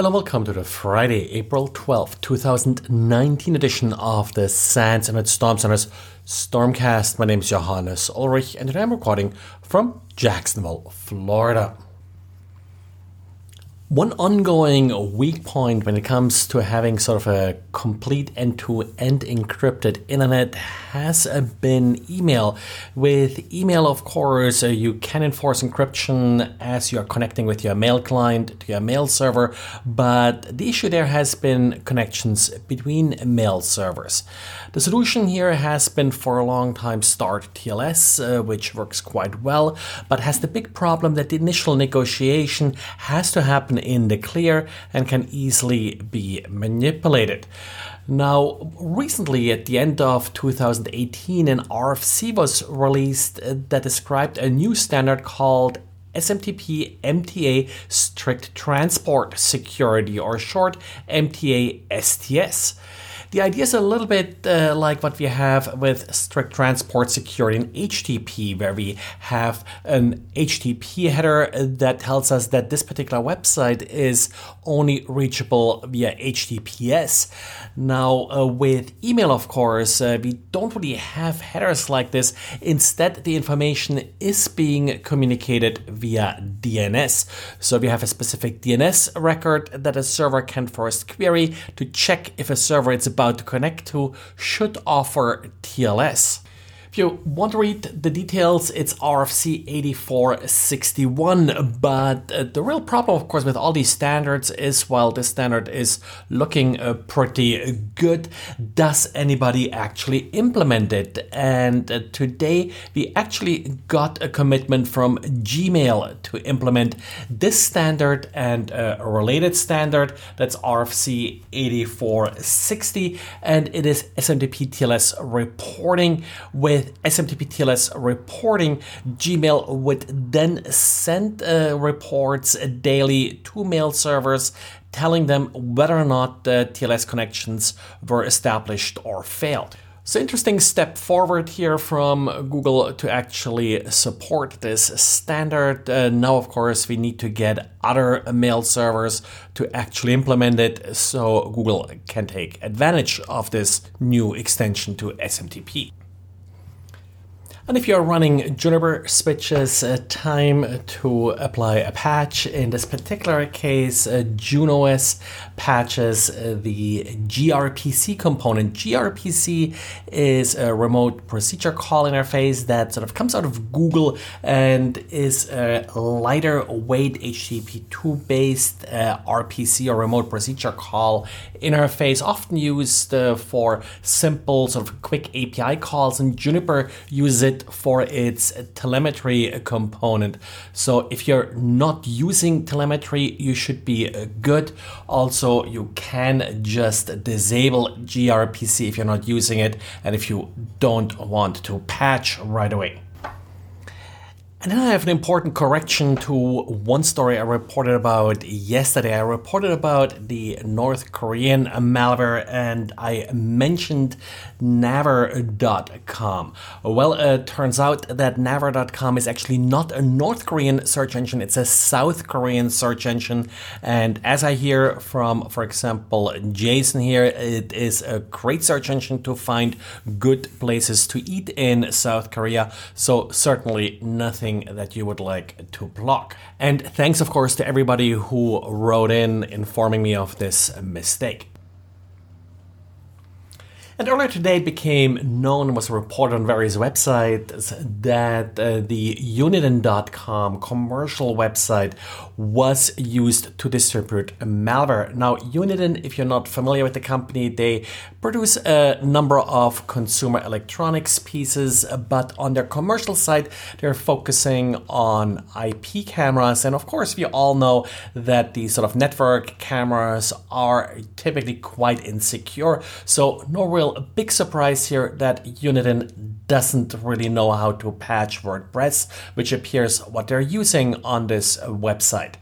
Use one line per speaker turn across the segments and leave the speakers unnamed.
Hello, welcome to the Friday, April 12th, 2019 edition of the SANS and Storm Center's Stormcast. My name is Johannes Ulrich and today I'm recording from Jacksonville, Florida. One ongoing weak point when it comes to having sort of a complete end to end encrypted internet has been email. With email, of course, uh, you can enforce encryption as you are connecting with your mail client to your mail server, but the issue there has been connections between mail servers. The solution here has been for a long time Start TLS, uh, which works quite well, but has the big problem that the initial negotiation has to happen in the clear and can easily be manipulated. Now, recently at the end of 2018, an RFC was released that described a new standard called SMTP MTA Strict Transport Security, or short MTA STS. The idea is a little bit uh, like what we have with strict transport security in HTTP, where we have an HTTP header that tells us that this particular website is only reachable via HTTPS. Now, uh, with email, of course, uh, we don't really have headers like this. Instead, the information is being communicated via DNS. So we have a specific DNS record that a server can first query to check if a server is about to connect to should offer TLS. If you want to read the details, it's RFC 8461. But uh, the real problem, of course, with all these standards is while this standard is looking uh, pretty good, does anybody actually implement it? And uh, today we actually got a commitment from Gmail to implement this standard and a related standard that's RFC 8460. And it is SMTP TLS reporting with with SMTP TLS reporting, Gmail would then send uh, reports daily to mail servers telling them whether or not the TLS connections were established or failed. So, interesting step forward here from Google to actually support this standard. Uh, now, of course, we need to get other mail servers to actually implement it so Google can take advantage of this new extension to SMTP. And if you're running Juniper switches, uh, time to apply a patch. In this particular case, uh, Junos patches uh, the gRPC component. gRPC is a remote procedure call interface that sort of comes out of Google and is a lighter weight HTTP2 based RPC or remote procedure call interface, often used for simple, sort of quick API calls. And Juniper uses it for its telemetry component. So if you're not using telemetry, you should be uh, good. Also, you can just disable gRPC if you're not using it and if you don't want to patch right away. And then I have an important correction to one story I reported about yesterday. I reported about the North Korean malware and I mentioned Naver.com. Well, it turns out that Naver.com is actually not a North Korean search engine, it's a South Korean search engine. And as I hear from, for example, Jason here, it is a great search engine to find good places to eat in South Korea. So, certainly nothing something that you would like to block. And thanks, of course, to everybody who wrote in informing me of this mistake. And earlier today it became known, was reported on various websites, that uh, the Uniden.com commercial website was used to distribute malware. Now, Uniden, if you're not familiar with the company, they produce a number of consumer electronics pieces, but on their commercial side, they're focusing on IP cameras. And of course, we all know that these sort of network cameras are typically quite insecure. So, no real a big surprise here that Uniden doesn't really know how to patch WordPress, which appears what they're using on this website.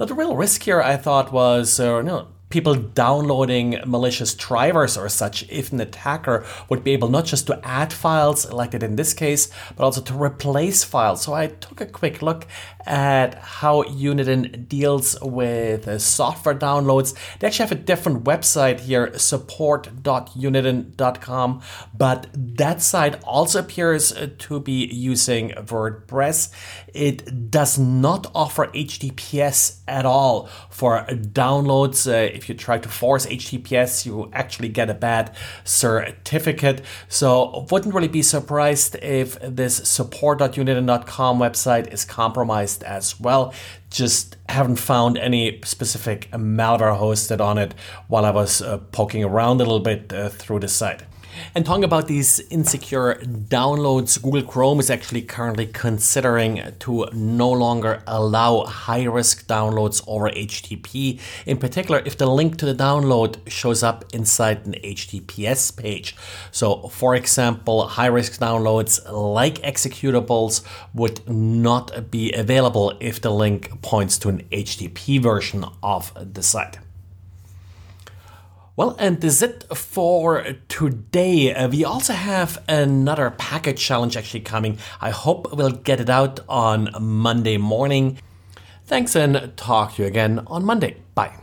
Now, the real risk here, I thought, was uh, know, people downloading malicious drivers or such if an attacker would be able not just to add files like it in this case, but also to replace files. So I took a quick look at how Uniden deals with uh, software downloads. They actually have a different website here, support.uniden.com, but that site also appears uh, to be using WordPress. It does not offer HTTPS at all for downloads. Uh, if you try to force HTTPS, you actually get a bad certificate. So, wouldn't really be surprised if this support.uniden.com website is compromised as well. Just haven't found any specific malware hosted on it while I was uh, poking around a little bit uh, through the site. And talking about these insecure downloads, Google Chrome is actually currently considering to no longer allow high risk downloads over HTTP. In particular, if the link to the download shows up inside an HTTPS page. So, for example, high risk downloads like executables would not be available if the link points to an HTTP version of the site. Well, and this is it for today. Uh, we also have another package challenge actually coming. I hope we'll get it out on Monday morning. Thanks and talk to you again on Monday. Bye.